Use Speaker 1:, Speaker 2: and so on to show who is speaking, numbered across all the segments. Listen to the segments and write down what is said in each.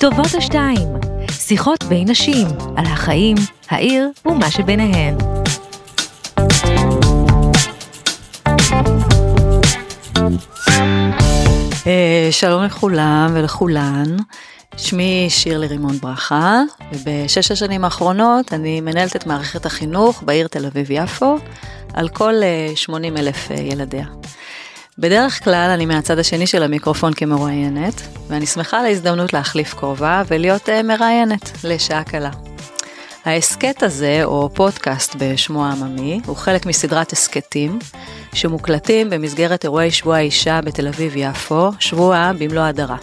Speaker 1: טובות השתיים, שיחות בין נשים על החיים, העיר ומה שביניהן.
Speaker 2: אה, שלום לכולם ולכולן, שמי שירלי רימון ברכה, ובשש השנים האחרונות אני מנהלת את מערכת החינוך בעיר תל אביב-יפו, על כל 80 אה, אלף אה, ילדיה. בדרך כלל אני מהצד השני של המיקרופון כמרואיינת, ואני שמחה על ההזדמנות להחליף כובע ולהיות מראיינת לשעה קלה. ההסכת הזה, או פודקאסט בשמו העממי, הוא חלק מסדרת הסכתים שמוקלטים במסגרת אירועי שבוע האישה בתל אביב-יפו, שבוע במלוא הדרה.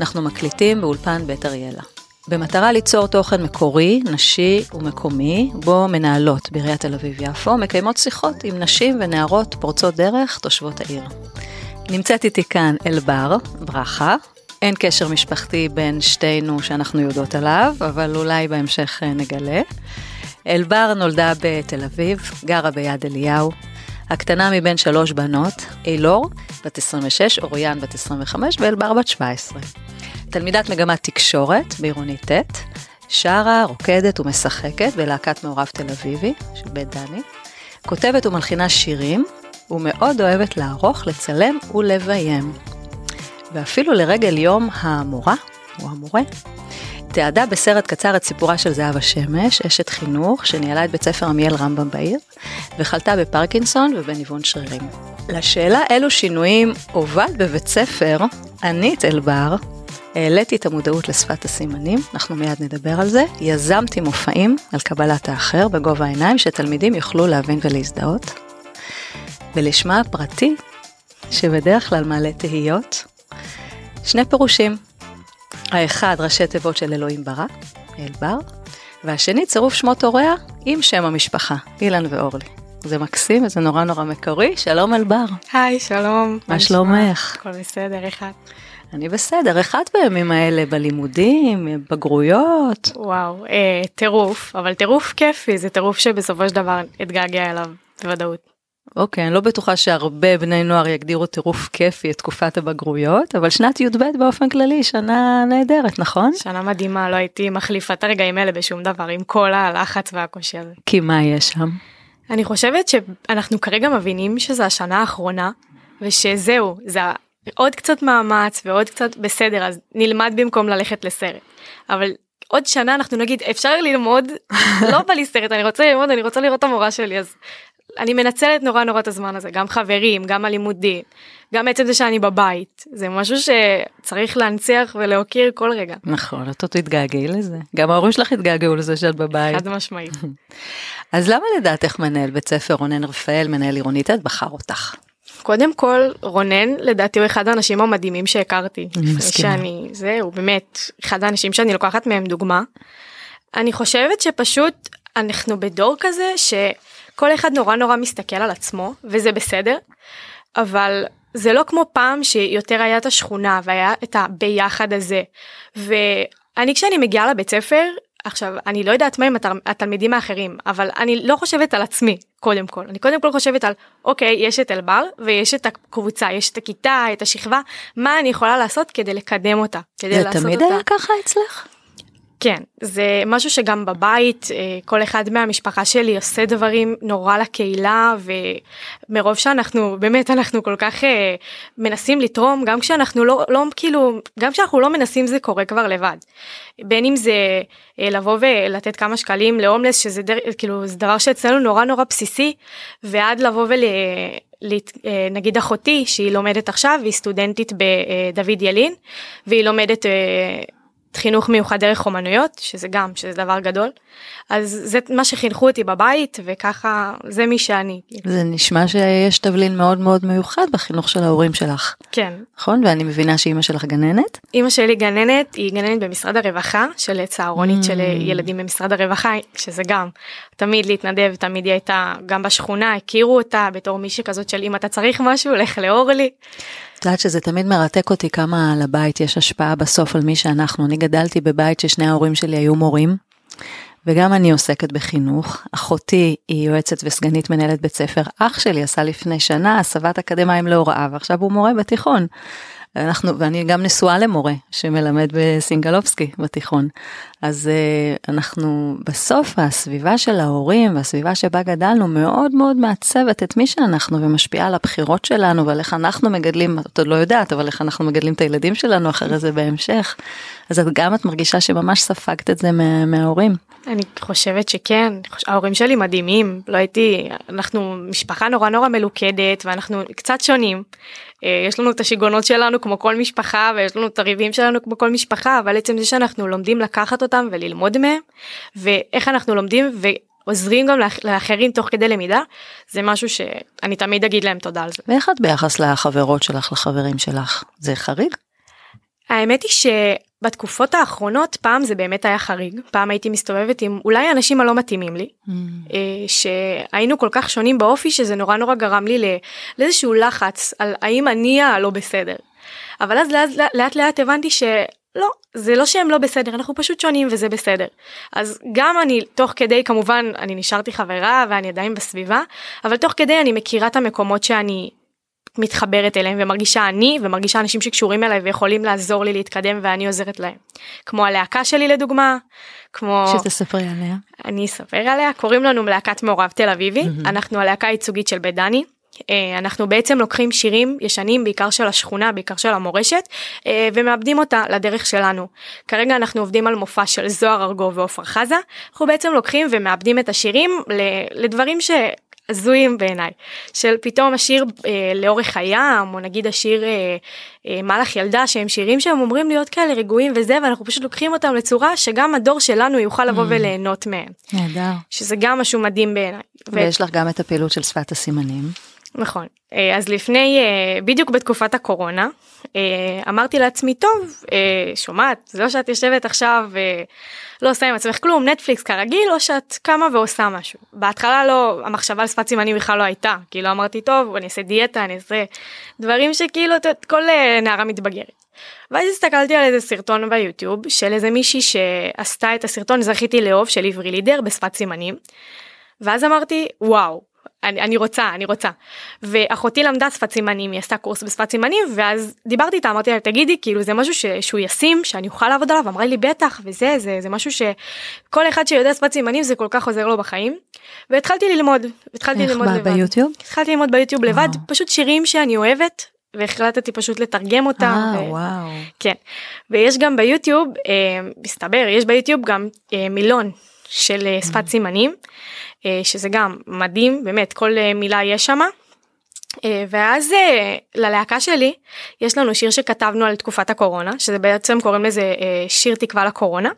Speaker 2: אנחנו מקליטים באולפן בית אריאלה. במטרה ליצור תוכן מקורי, נשי ומקומי, בו מנהלות בעיריית תל אביב-יפו מקיימות שיחות עם נשים ונערות פורצות דרך תושבות העיר. נמצאת איתי כאן אלבר ברכה, אין קשר משפחתי בין שתינו שאנחנו יודעות עליו, אבל אולי בהמשך אה, נגלה. אלבר נולדה בתל אביב, גרה ביד אליהו. הקטנה מבין שלוש בנות, אילור, בת 26, אוריאן, בת 25, ואלבר, בת 17. תלמידת מגמת תקשורת בעירונית ט', שרה, רוקדת ומשחקת בלהקת מעורב תל אביבי של בית דני. כותבת ומלחינה שירים, ומאוד אוהבת לערוך, לצלם ולביים. ואפילו לרגל יום המורה, או המורה, תיעדה בסרט קצר את סיפורה של זהבה שמש, אשת חינוך, שניהלה את בית ספר עמיאל רמב"ם בעיר, וחלתה בפרקינסון ובניוון שרירים. לשאלה אילו שינויים הובלת בבית ספר, ענית אלבר, העליתי את המודעות לשפת הסימנים, אנחנו מיד נדבר על זה, יזמתי מופעים על קבלת האחר בגובה העיניים, שתלמידים יוכלו להבין ולהזדהות. ולשמה הפרטי, שבדרך כלל מעלה תהיות, שני פירושים. האחד ראשי תיבות של אלוהים ברא, אלבר, והשני צירוף שמות הוריה עם שם המשפחה, אילן ואורלי. זה מקסים וזה נורא נורא מקורי, שלום אלבר.
Speaker 3: היי, שלום.
Speaker 2: מה שלומך?
Speaker 3: הכל בסדר, איך את?
Speaker 2: אני בסדר, איך את בימים האלה בלימודים, בגרויות?
Speaker 3: וואו, אה, טירוף, אבל טירוף כיפי, זה טירוף שבסופו של דבר אתגעגע אליו, בוודאות.
Speaker 2: אוקיי, אני לא בטוחה שהרבה בני נוער יגדירו טירוף כיפי את תקופת הבגרויות, אבל שנת י"ב באופן כללי שנה נהדרת, נכון?
Speaker 3: שנה מדהימה, לא הייתי מחליפה את הרגעים האלה בשום דבר, עם כל הלחץ והקושי הזה.
Speaker 2: כי מה יש שם?
Speaker 3: אני חושבת שאנחנו כרגע מבינים שזו השנה האחרונה, ושזהו, זה עוד קצת מאמץ ועוד קצת בסדר, אז נלמד במקום ללכת לסרט. אבל עוד שנה אנחנו נגיד אפשר ללמוד לא בא לי סרט אני רוצה ללמוד אני רוצה לראות את המורה שלי אז אני מנצלת נורא נורא את הזמן הזה, גם חברים, גם הלימודים, גם עצם זה שאני בבית, זה משהו שצריך להנציח ולהוקיר כל רגע.
Speaker 2: נכון, את עוד תתגעגעי לזה. גם ההורים שלך התגעגעו לזה שאת בבית.
Speaker 3: חד משמעית.
Speaker 2: אז למה לדעתך מנהל בית ספר רונן רפאל, מנהל עירונית, את בחר אותך?
Speaker 3: קודם כל רונן לדעתי הוא אחד האנשים המדהימים שהכרתי.
Speaker 2: אני מסכימה.
Speaker 3: שאני, זהו באמת אחד האנשים שאני לוקחת מהם דוגמה. אני חושבת שפשוט אנחנו בדור כזה ש... כל אחד נורא נורא מסתכל על עצמו וזה בסדר אבל זה לא כמו פעם שיותר היה את השכונה והיה את הביחד הזה ואני כשאני מגיעה לבית ספר עכשיו אני לא יודעת מה עם התלמידים האחרים אבל אני לא חושבת על עצמי קודם כל אני קודם כל חושבת על אוקיי יש את אלבר ויש את הקבוצה יש את הכיתה את השכבה מה אני יכולה לעשות כדי לקדם אותה. כדי
Speaker 2: זה תמיד היה ככה אצלך?
Speaker 3: כן, זה משהו שגם בבית, אה, כל אחד מהמשפחה שלי עושה דברים נורא לקהילה, ומרוב שאנחנו, באמת אנחנו כל כך אה, מנסים לתרום, גם כשאנחנו לא, לא כאילו, גם כשאנחנו לא מנסים זה קורה כבר לבד. בין אם זה אה, לבוא ולתת כמה שקלים להומלס, שזה דר, כאילו, זה דבר שאצלנו נורא נורא בסיסי, ועד לבוא ול... נגיד אחותי שהיא לומדת עכשיו והיא סטודנטית בדוד ילין והיא לומדת חינוך מיוחד דרך אומנויות שזה גם שזה דבר גדול אז זה מה שחינכו אותי בבית וככה זה מי שאני.
Speaker 2: זה נשמע שיש תבלין מאוד מאוד מיוחד בחינוך של ההורים שלך.
Speaker 3: כן.
Speaker 2: נכון ואני מבינה שאימא שלך גננת?
Speaker 3: אימא שלי גננת היא גננת במשרד הרווחה של צהרונית mm. של ילדים במשרד הרווחה שזה גם תמיד להתנדב תמיד היא הייתה גם בשכונה הכירו אותה בתור מישהי כזאת של אם אתה צריך משהו לך לאורלי.
Speaker 2: את יודעת שזה תמיד מרתק אותי כמה לבית יש השפעה בסוף על מי שאנחנו. אני גדלתי בבית ששני ההורים שלי היו מורים, וגם אני עוסקת בחינוך. אחותי היא יועצת וסגנית מנהלת בית ספר. אח שלי עשה לפני שנה הסבת אקדמאים להוראה, ועכשיו הוא מורה בתיכון. אנחנו, ואני גם נשואה למורה שמלמד בסינגלובסקי בתיכון. אז uh, אנחנו בסוף הסביבה של ההורים והסביבה שבה גדלנו מאוד מאוד מעצבת את מי שאנחנו ומשפיעה על הבחירות שלנו ועל איך אנחנו מגדלים, את עוד לא יודעת, אבל איך אנחנו מגדלים את הילדים שלנו אחרי זה בהמשך. אז גם את מרגישה שממש ספגת את זה מה, מההורים.
Speaker 3: אני חושבת שכן, ההורים שלי מדהימים, לא הייתי, אנחנו משפחה נורא נורא מלוכדת ואנחנו קצת שונים. אה, יש לנו את השיגעונות שלנו כמו כל משפחה ויש לנו את הריבים שלנו כמו כל משפחה, אבל עצם זה שאנחנו לומדים לקחת אותם וללמוד מהם, ואיך אנחנו לומדים ועוזרים גם לאחרים תוך כדי למידה, זה משהו שאני תמיד אגיד להם תודה על זה.
Speaker 2: ואיך את ביחס לחברות שלך, לחברים שלך? זה חריג?
Speaker 3: האמת היא שבתקופות האחרונות פעם זה באמת היה חריג פעם הייתי מסתובבת עם אולי האנשים הלא מתאימים לי mm. אה, שהיינו כל כך שונים באופי שזה נורא נורא גרם לי לאיזשהו לחץ על האם אני הלא בסדר. אבל אז לאט לאט, לאט הבנתי שלא זה לא שהם לא בסדר אנחנו פשוט שונים וזה בסדר אז גם אני תוך כדי כמובן אני נשארתי חברה ואני עדיין בסביבה אבל תוך כדי אני מכירה את המקומות שאני מתחברת אליהם ומרגישה אני ומרגישה אנשים שקשורים אליי ויכולים לעזור לי להתקדם ואני עוזרת להם. כמו הלהקה שלי לדוגמה, כמו...
Speaker 2: שתספרי עליה.
Speaker 3: אני אספר עליה, קוראים לנו להקת מעורב תל אביבי, mm-hmm. אנחנו הלהקה הייצוגית של בית דני. אה, אנחנו בעצם לוקחים שירים ישנים בעיקר של השכונה בעיקר של המורשת אה, ומאבדים אותה לדרך שלנו. כרגע אנחנו עובדים על מופע של זוהר ארגוב ועופרה חזה אנחנו בעצם לוקחים ומאבדים את השירים לדברים ש... הזויים בעיניי של פתאום השיר אה, לאורך הים או נגיד השיר אה, אה, מלאך ילדה שהם שירים שהם אומרים להיות כאלה רגועים וזה ואנחנו פשוט לוקחים אותם לצורה שגם הדור שלנו יוכל לבוא mm. וליהנות מהם.
Speaker 2: נהדר.
Speaker 3: שזה גם משהו מדהים בעיניי.
Speaker 2: ויש ו... לך גם את הפעילות של שפת הסימנים.
Speaker 3: נכון אה, אז לפני אה, בדיוק בתקופת הקורונה אמרתי לעצמי טוב שומעת זה לא שאת יושבת עכשיו לא עושה עם עצמך כלום נטפליקס כרגיל או שאת קמה ועושה משהו בהתחלה לא המחשבה על שפת סימנים בכלל לא הייתה כאילו אמרתי טוב אני אעשה דיאטה אני אעשה דברים שכאילו כל נערה מתבגרת. ואז הסתכלתי על איזה סרטון ביוטיוב של איזה מישהי שעשתה את הסרטון זכיתי לאהוב של עברי לידר בשפת סימנים. ואז אמרתי וואו אני, אני רוצה, אני רוצה. ואחותי למדה שפת סימנים, היא עשתה קורס בשפת סימנים, ואז דיברתי איתה, אמרתי לה, תגידי, כאילו זה משהו ש, שהוא ישים, שאני אוכל לעבוד עליו, אמרה לי, בטח, וזה, זה, זה משהו שכל אחד שיודע שפת סימנים זה כל כך עוזר לו בחיים. והתחלתי ללמוד, התחלתי ללמוד לבד.
Speaker 2: איך, ביוטיוב?
Speaker 3: התחלתי ללמוד ביוטיוב לבד, פשוט שירים שאני אוהבת, והחלטתי פשוט לתרגם אותם.
Speaker 2: אה, ו... וואו.
Speaker 3: כן. ויש גם ביוטיוב, אה, מסתבר, יש ביוטיוב גם אה, מילון של אה, שפת סימנים. אה, שזה גם מדהים, באמת, כל אה, מילה יש שם. אה, ואז ללהקה שלי יש לנו שיר שכתבנו על תקופת הקורונה, שזה בעצם קוראים לזה שיר תקווה לקורונה.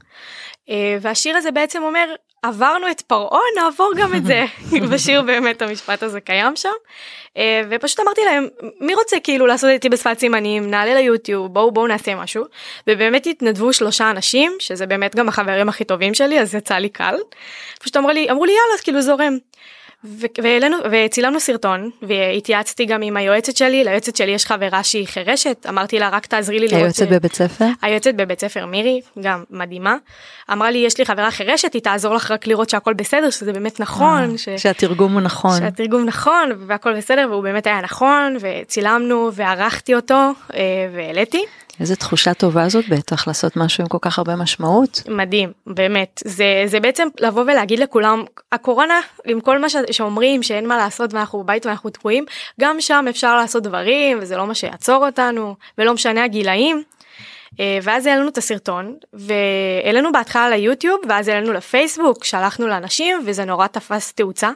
Speaker 3: והשיר הזה בעצם אומר עברנו את פרעה נעבור גם את זה. בשיר באמת המשפט הזה קיים שם. ופשוט אמרתי להם מי רוצה כאילו לעשות איתי בשפת סימנים? נעלה ליוטיוב בואו בואו נעשה משהו. ובאמת התנדבו שלושה אנשים שזה באמת גם החברים הכי טובים שלי אז יצא לי קל. פשוט אמרו לי אמרו לי יאללה כאילו זורם והעלינו וצילמנו סרטון והתייעצתי גם עם היועצת שלי ליועצת שלי יש חברה שהיא חירשת אמרתי לה רק תעזרי לי
Speaker 2: לראות. היועצת בבית ספר?
Speaker 3: היועצת בבית ספר מירי גם מדהימה אמרה לי יש לי חברה חירשת היא תעזור לך רק לראות שהכל בסדר שזה באמת נכון
Speaker 2: ש... שהתרגום הוא נכון
Speaker 3: שהתרגום נכון והכל בסדר והוא באמת היה נכון וצילמנו וערכתי אותו אה, והעליתי.
Speaker 2: איזה תחושה טובה זאת בטח לעשות משהו עם כל כך הרבה משמעות.
Speaker 3: מדהים באמת זה זה בעצם לבוא ולהגיד לכולם הקורונה עם כל מה ש, שאומרים שאין מה לעשות ואנחנו בבית ואנחנו תקועים גם שם אפשר לעשות דברים וזה לא מה שיעצור אותנו ולא משנה הגילאים. אה, ואז העלינו את הסרטון והעלינו בהתחלה ליוטיוב ואז העלינו לפייסבוק שלחנו לאנשים וזה נורא תפס תאוצה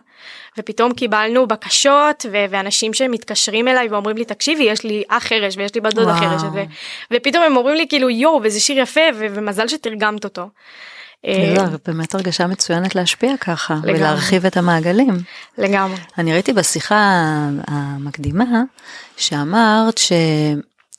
Speaker 3: ופתאום קיבלנו בקשות ו- ואנשים שמתקשרים אליי ואומרים לי תקשיבי יש לי אח חרש ויש לי בת דודה חרשת ו- ופתאום הם אומרים לי כאילו יואו וזה שיר יפה ו- ומזל שתרגמת אותו.
Speaker 2: אה, באמת הרגשה מצוינת להשפיע ככה לגמרי. ולהרחיב את המעגלים.
Speaker 3: לגמרי.
Speaker 2: אני ראיתי בשיחה המקדימה שאמרת ש...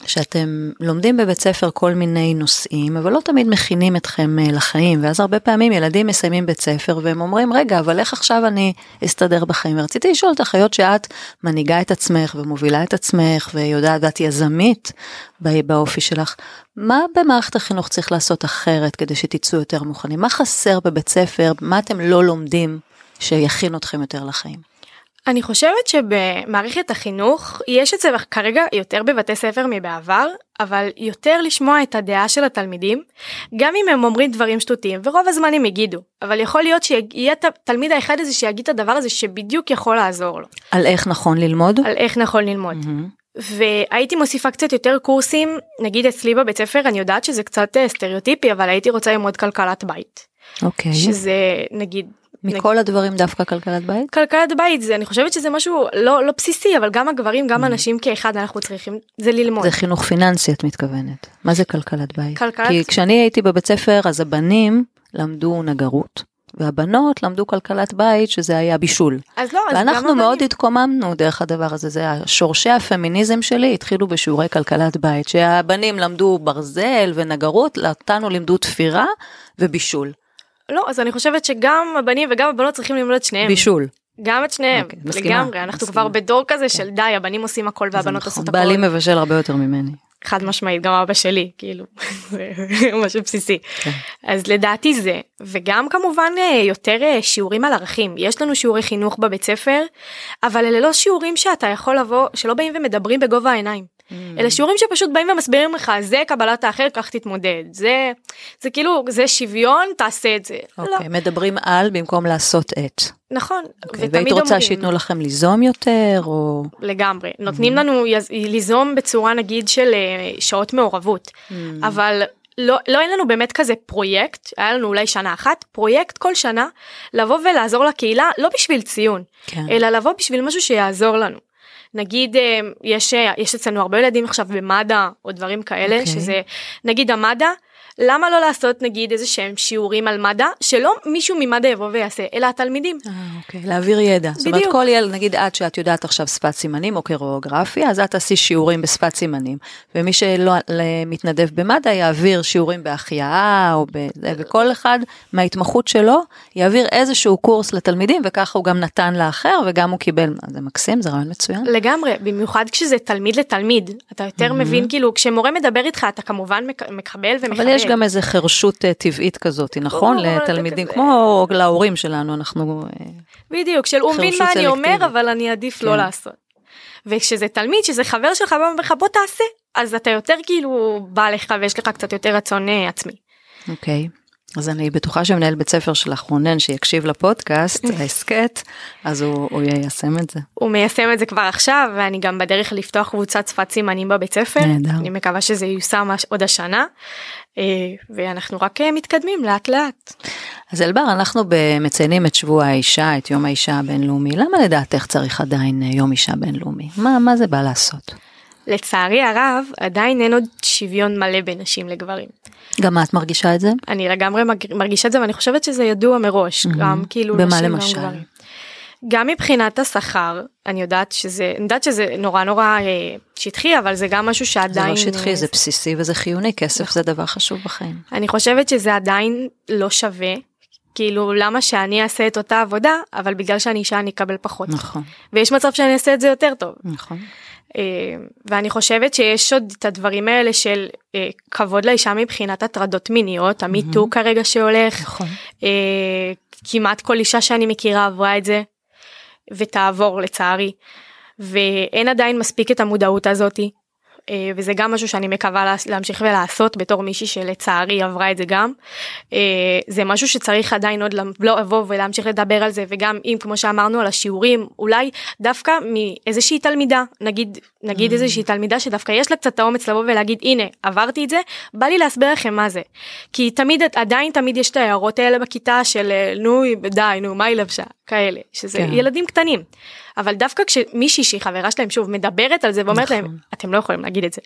Speaker 2: שאתם לומדים בבית ספר כל מיני נושאים, אבל לא תמיד מכינים אתכם אה, לחיים, ואז הרבה פעמים ילדים מסיימים בית ספר והם אומרים, רגע, אבל איך עכשיו אני אסתדר בחיים? ורציתי לשאול אותך, היות שאת מנהיגה את עצמך ומובילה את עצמך ויודעת, את יזמית באופי שלך, מה במערכת החינוך צריך לעשות אחרת כדי שתצאו יותר מוכנים? מה חסר בבית ספר? מה אתם לא לומדים שיכין אתכם יותר לחיים?
Speaker 3: אני חושבת שבמערכת החינוך יש את זה כרגע יותר בבתי ספר מבעבר, אבל יותר לשמוע את הדעה של התלמידים, גם אם הם אומרים דברים שטותיים, ורוב הזמן הם יגידו, אבל יכול להיות שיהיה תלמיד האחד הזה שיגיד את הדבר הזה שבדיוק יכול לעזור לו.
Speaker 2: על איך נכון ללמוד?
Speaker 3: על איך נכון ללמוד. Mm-hmm. והייתי מוסיפה קצת יותר קורסים, נגיד אצלי בבית ספר, אני יודעת שזה קצת אה, סטריאוטיפי, אבל הייתי רוצה ללמוד כלכלת בית.
Speaker 2: אוקיי. Okay.
Speaker 3: שזה נגיד
Speaker 2: מכל הדברים דווקא כלכלת בית?
Speaker 3: כלכלת בית זה אני חושבת שזה משהו לא לא בסיסי אבל גם הגברים גם אנשים כאחד אנחנו צריכים זה ללמוד.
Speaker 2: זה חינוך פיננסי את מתכוונת. מה זה כלכלת בית?
Speaker 3: כלכלת...
Speaker 2: כי כשאני הייתי בבית ספר אז הבנים למדו נגרות. והבנות למדו כלכלת בית שזה היה בישול.
Speaker 3: אז לא, אז
Speaker 2: ואנחנו מאוד הבנים... התקוממנו דרך הדבר הזה, זה שורשי הפמיניזם שלי התחילו בשיעורי כלכלת בית, שהבנים למדו ברזל ונגרות, אותנו לימדו תפירה ובישול.
Speaker 3: לא, אז אני חושבת שגם הבנים וגם הבנות צריכים ללמוד את שניהם.
Speaker 2: בישול.
Speaker 3: גם את שניהם, okay, אוקיי, לגמרי, אנחנו מסכימה. כבר בדור כזה okay. של די, הבנים עושים הכל והבנות עושות
Speaker 2: הכל. בעלי מבשל הרבה יותר ממני.
Speaker 3: חד משמעית, גם אבא שלי, כאילו, זה משהו בסיסי. Okay. כן. אז לדעתי זה, וגם כמובן אה, יותר אה, שיעורים על ערכים. יש לנו שיעורי חינוך בבית ספר, אבל אלה לא שיעורים שאתה יכול לבוא, שלא באים ומדברים בגובה העיניים. Mm. אלה שיעורים שפשוט באים ומסבירים לך זה קבלת האחר כך תתמודד זה זה כאילו זה שוויון תעשה את זה.
Speaker 2: אוקיי okay, לא. מדברים על במקום לעשות את.
Speaker 3: נכון.
Speaker 2: Okay, אוקיי, והיית רוצה אומרים, שייתנו לכם ליזום יותר או
Speaker 3: לגמרי נותנים mm. לנו ליזום בצורה נגיד של אה, שעות מעורבות mm. אבל לא, לא אין לנו באמת כזה פרויקט, היה לנו אולי שנה אחת, פרויקט כל שנה, לבוא ולעזור לקהילה, לא בשביל ציון, כן. אלא לבוא בשביל משהו שיעזור לנו. נגיד אה, יש אה, יש אצלנו הרבה ילדים עכשיו במד"א או דברים כאלה okay. אוקיי. שזה נגיד המד"א למה לא לעשות נגיד איזה שהם שיעורים על מד"א שלא מישהו ממד"א יבוא ויעשה אלא התלמידים.
Speaker 2: אה, אוקיי, להעביר ידע. בדיוק. זאת אומרת כל ילד נגיד את שאת יודעת עכשיו שפת סימנים או קריאוגרפיה אז את תעשי שיעורים בשפת סימנים ומי שלא מתנדב במד"א יעביר שיעורים בהחייאה או בזה וכל אחד מההתמחות שלו יעביר איזשהו קורס לתלמידים וככה הוא גם נתן לאחר וגם הוא קיבל זה מקסים זה רעיון מצוין.
Speaker 3: לגמרי במיוחד כשזה תלמיד לתלמיד אתה יותר mm-hmm. מבין כאילו כשמורה מדבר איתך אתה כמובן מקבל ומכבד.
Speaker 2: גם איזה חירשות אה, טבעית כזאת, נכון? לתלמידים, כמו להורים שלנו, אנחנו... אה,
Speaker 3: בדיוק, של הוא מבין מה אני אומר, אבל אני עדיף לא כן. לעשות. וכשזה תלמיד, שזה חבר שלך, אומר לך בוא תעשה, אז אתה יותר כאילו בא לך ויש לך קצת יותר רצון אה, עצמי.
Speaker 2: אוקיי. אז אני בטוחה שמנהל בית ספר שלך רונן שיקשיב לפודקאסט, ההסכת, אז הוא, הוא יישם את זה.
Speaker 3: הוא מיישם את זה כבר עכשיו ואני גם בדרך לפתוח קבוצת שפת סימנים בבית ספר.
Speaker 2: נהדר.
Speaker 3: אני מקווה שזה ייושם עוד השנה אה, ואנחנו רק אה, מתקדמים לאט לאט.
Speaker 2: אז אלבר אנחנו מציינים את שבוע האישה, את יום האישה הבינלאומי, למה לדעתך צריך עדיין אה, יום אישה בינלאומי? מה, מה זה בא לעשות?
Speaker 3: לצערי הרב עדיין אין עוד שוויון מלא בין נשים לגברים.
Speaker 2: גם את מרגישה את זה?
Speaker 3: אני לגמרי מרגישה את זה ואני חושבת שזה ידוע מראש, mm-hmm. גם כאילו
Speaker 2: במה נשים למשל? גם.
Speaker 3: גם מבחינת השכר, אני יודעת שזה, אני יודעת שזה נורא נורא אה, שטחי, אבל זה גם משהו שעדיין...
Speaker 2: זה לא שטחי, זה בסיסי וזה חיוני, כסף נכון. זה דבר חשוב בחיים.
Speaker 3: אני חושבת שזה עדיין לא שווה, כאילו למה שאני אעשה את אותה עבודה, אבל בגלל שאני אישה אני אקבל פחות.
Speaker 2: נכון.
Speaker 3: ויש מצב שאני אעשה את זה יותר טוב.
Speaker 2: נכון.
Speaker 3: אה, ואני חושבת שיש עוד את הדברים האלה של אה, כבוד לאישה מבחינת הטרדות מיניות, המיטו כרגע שהולך,
Speaker 2: נכון.
Speaker 3: אה, כמעט כל אישה שאני מכירה עברה את זה, ותעבור לצערי, ואין עדיין מספיק את המודעות הזאתי. אה, וזה גם משהו שאני מקווה להמשיך ולעשות בתור מישהי שלצערי עברה את זה גם. אה, זה משהו שצריך עדיין עוד לא לבוא ולהמשיך לדבר על זה וגם אם כמו שאמרנו על השיעורים אולי דווקא מאיזושהי תלמידה נגיד נגיד mm. איזושהי תלמידה שדווקא יש לה קצת האומץ לבוא ולהגיד הנה עברתי את זה בא לי להסביר לכם מה זה. כי תמיד עדיין תמיד יש את ההערות האלה בכיתה של נו די נו מה היא לבשה כאלה שזה כן. ילדים קטנים. אבל דווקא כשמישהי שהיא חברה שלהם שוב מדברת על זה ואומרת נכון. להם אתם לא יכולים להגיד את זה.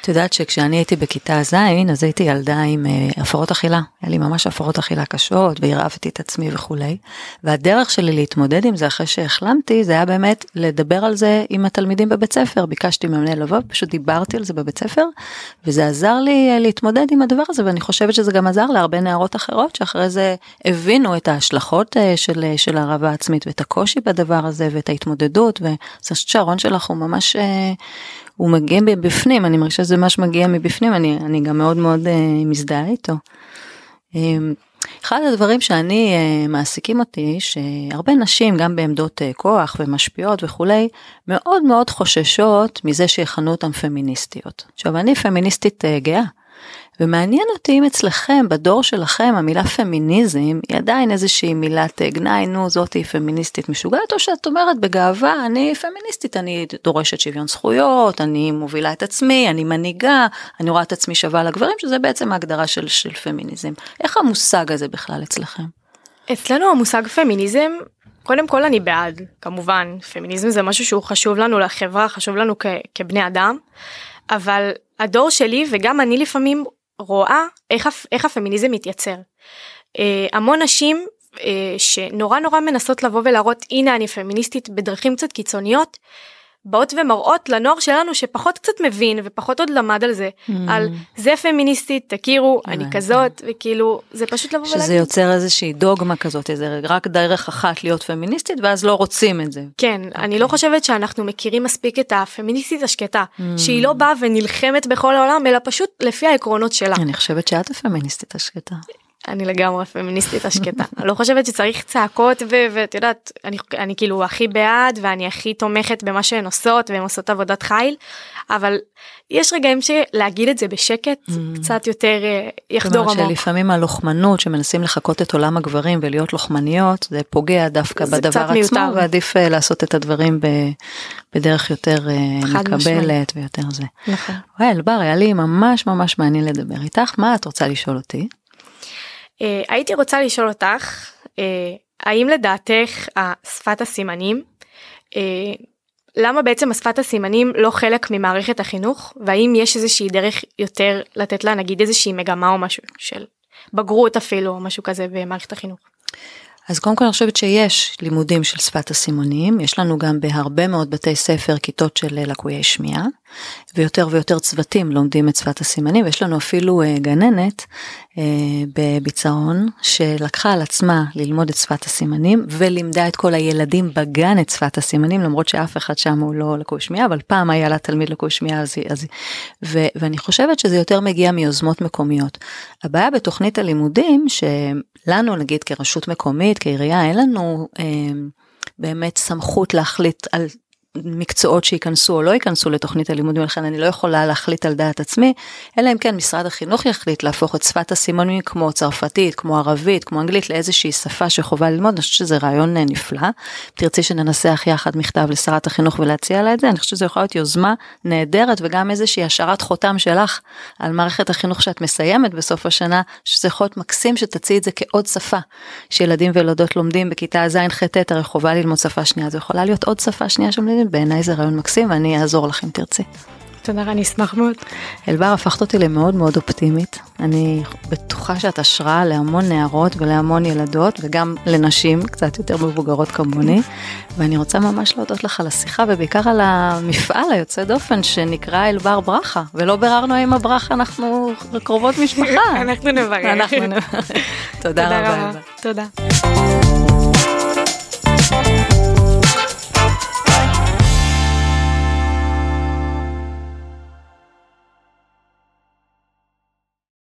Speaker 2: את יודעת שכשאני הייתי בכיתה ז' אז הייתי ילדה עם uh, הפרעות אכילה, היה לי ממש הפרעות אכילה קשות והרעבתי את עצמי וכולי. והדרך שלי להתמודד עם זה אחרי שהחלמתי זה היה באמת לדבר על זה עם התלמידים בבית ספר, ביקשתי מהמנהל לבוא, פשוט דיברתי על זה בבית ספר וזה עזר לי uh, להתמודד עם הדבר הזה ואני חושבת שזה גם עזר להרבה נערות אחרות שאחרי זה הבינו את ההשלכות uh, של, uh, של הרעבה עצמית ואת הקושי בדבר הזה ואת ההתמודדות. התמודדות ואני חושבת שהרעיון שלך הוא ממש אה, הוא מגיע מבפנים אני מרגישה שזה ממש מגיע מבפנים אני אני גם מאוד מאוד אה, מזדהה איתו. אה, אחד הדברים שאני uh, מעסיקים אותי, שהרבה נשים, גם בעמדות כוח ומשפיעות וכולי, מאוד מאוד חוששות מזה שיכנו אותן פמיניסטיות. עכשיו, אני פמיניסטית גאה. ומעניין אותי אם אצלכם, בדור שלכם, המילה פמיניזם היא עדיין איזושהי מילת גנאי, נו זאתי פמיניסטית משוגעת, או שאת אומרת בגאווה, אני פמיניסטית, אני דורשת שוויון זכויות, אני מובילה את עצמי, אני מנהיגה, אני רואה את עצמי שווה לגברים, שזה בעצם ההגדרה של, של פמיניזם. איך המושג הזה בכלל אצלכם?
Speaker 3: אצלנו המושג פמיניזם קודם כל אני בעד כמובן פמיניזם זה משהו שהוא חשוב לנו לחברה חשוב לנו כ- כבני אדם אבל הדור שלי וגם אני לפעמים רואה איך, איך הפמיניזם מתייצר. אה, המון נשים אה, שנורא נורא מנסות לבוא ולהראות הנה אני פמיניסטית בדרכים קצת קיצוניות. באות ומראות לנוער שלנו שפחות קצת מבין ופחות עוד למד על זה mm. על זה פמיניסטית תכירו אני כזאת וכאילו זה פשוט לבוא
Speaker 2: ולהגיד. שזה יוצר איזושהי דוגמה כזאת איזה רק דרך אחת להיות פמיניסטית ואז לא רוצים את זה.
Speaker 3: כן okay. אני לא אוקיי. חושבת שאנחנו מכירים מספיק את הפמיניסטית השקטה mm. שהיא לא באה ונלחמת בכל העולם אלא פשוט לפי העקרונות שלה.
Speaker 2: אני חושבת שאת הפמיניסטית השקטה.
Speaker 3: אני לגמרי פמיניסטית השקטה. אני לא חושבת שצריך צעקות ואת יודעת, אני, אני כאילו הכי בעד ואני הכי תומכת במה שהן עושות והן עושות עבודת חיל, אבל יש רגעים שלהגיד את זה בשקט mm. קצת יותר אה, יחדור עמוק.
Speaker 2: שלפעמים הלוחמנות שמנסים לחקות את עולם הגברים ולהיות לוחמניות זה פוגע דווקא זה בדבר עצמו מיותר. ועדיף אה, לעשות את הדברים ב, בדרך יותר אה, מקבלת ויותר זה. נכון. וואי אלבר היה לי ממש ממש מעניין לדבר איתך מה את רוצה לשאול אותי?
Speaker 3: Uh, הייתי רוצה לשאול אותך, uh, האם לדעתך שפת הסימנים, uh, למה בעצם השפת הסימנים לא חלק ממערכת החינוך, והאם יש איזושהי דרך יותר לתת לה נגיד איזושהי מגמה או משהו של בגרות אפילו או משהו כזה במערכת החינוך?
Speaker 2: אז קודם כל אני חושבת שיש לימודים של שפת הסימונים, יש לנו גם בהרבה מאוד בתי ספר כיתות של לקויי שמיעה, ויותר ויותר צוותים לומדים את שפת הסימנים, ויש לנו אפילו uh, גננת uh, בביצרון שלקחה על עצמה ללמוד את שפת הסימנים, ולימדה את כל הילדים בגן את שפת הסימנים, למרות שאף אחד שם הוא לא לקוי שמיעה, אבל פעם היה לה תלמיד לקוי שמיעה, אז, אז, ו, ואני חושבת שזה יותר מגיע מיוזמות מקומיות. הבעיה בתוכנית הלימודים, שלנו נגיד כרשות מקומית, כעירייה, אין לנו... Uh, באמת סמכות להחליט על מקצועות שייכנסו או לא ייכנסו לתוכנית הלימודים, לכן אני לא יכולה להחליט על דעת עצמי, אלא אם כן משרד החינוך יחליט להפוך את שפת הסימונים כמו צרפתית, כמו ערבית, כמו אנגלית לאיזושהי שפה שחובה ללמוד, אני חושבת שזה רעיון אה, נפלא. תרצי שננסח יחד מכתב לשרת החינוך ולהציע לה את זה, אני חושבת שזה יכול להיות יוזמה נהדרת וגם איזושהי השארת חותם שלך על מערכת החינוך שאת מסיימת בסוף השנה, שזה יכול להיות מקסים שתציעי את זה כעוד שפה, שילדים וילדות לומדים בכיתה ז', ח', ט', הרי חובה ללמוד שפה שנייה, זה יכולה להיות עוד שפה שנייה שם בעיניי זה רעיון מקסים ואני אעזור לך אם תרצי.
Speaker 3: תודה, אני אשמח מאוד.
Speaker 2: אלבר, הפכת אותי למאוד מאוד אופטימית. אני בטוחה שאת השראה להמון נערות ולהמון ילדות, וגם לנשים קצת יותר מבוגרות כמוני. ואני רוצה ממש להודות לך על השיחה, ובעיקר על המפעל היוצא דופן שנקרא אלבר ברכה, ולא ביררנו האם הברכה אנחנו קרובות משפחה.
Speaker 3: אנחנו נברר.
Speaker 2: אנחנו נברר. תודה רבה.
Speaker 3: תודה.